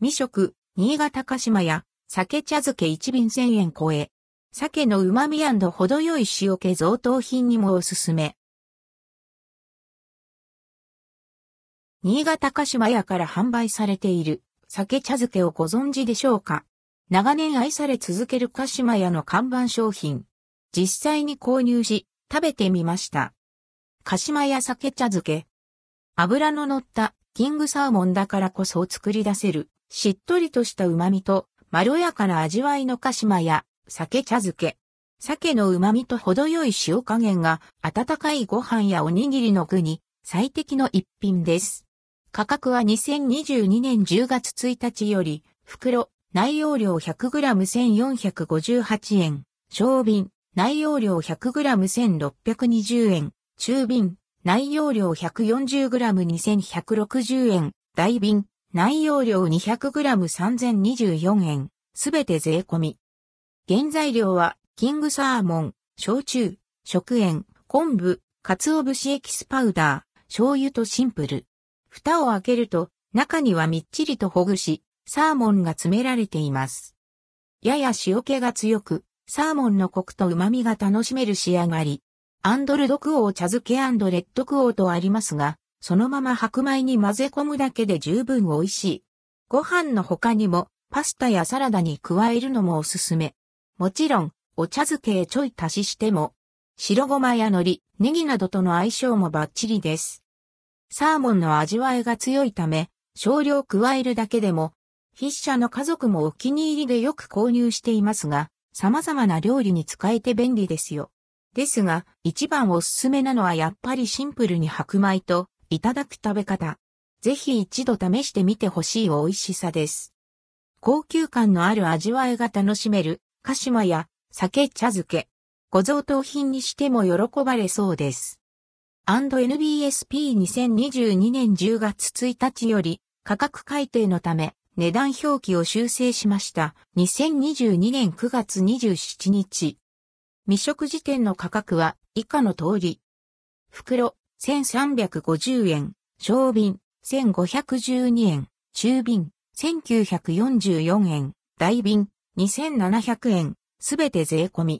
未食、新潟鹿島や、酒茶漬け1瓶1000円超え。鮭の旨味程よい塩気贈答品にもおすすめ。新潟鹿島屋から販売されている酒茶漬けをご存知でしょうか？長年愛され続ける鹿島屋の看板商品。実際に購入し、食べてみました。鹿島屋酒茶漬け。油の乗ったキングサーモンだからこそ作り出せる、しっとりとした旨味と、まろやかな味わいの鹿島屋、酒茶漬け。鮭の旨味と程よい塩加減が、温かいご飯やおにぎりの具に、最適の一品です。価格は2022年10月1日より、袋、内容量 100g1458 円、小瓶、内容量 100g1620 円、中瓶、内容量 140g2160 円、大瓶、内容量 200g3024 円、すべて税込み。原材料は、キングサーモン、焼酎、食塩、昆布、鰹節エキスパウダー、醤油とシンプル。蓋を開けると、中にはみっちりとほぐし、サーモンが詰められています。やや塩気が強く、サーモンのコクと旨味が楽しめる仕上がり。アンドルドクオー茶漬けレッドクオーとありますが、そのまま白米に混ぜ込むだけで十分美味しい。ご飯の他にも、パスタやサラダに加えるのもおすすめ。もちろん、お茶漬けへちょい足ししても、白ごまや海苔、ネギなどとの相性もバッチリです。サーモンの味わいが強いため、少量加えるだけでも、筆者の家族もお気に入りでよく購入していますが、様々な料理に使えて便利ですよ。ですが、一番おすすめなのはやっぱりシンプルに白米といただく食べ方。ぜひ一度試してみてほしい美味しさです。高級感のある味わいが楽しめる、鹿島や酒茶漬け。ご贈答品にしても喜ばれそうです。&NBSP2022 年10月1日より価格改定のため値段表記を修正しました。2022年9月27日。未食時点の価格は以下の通り。袋1350円、小瓶1512円、中瓶1944円、大瓶2700円、すべて税込み。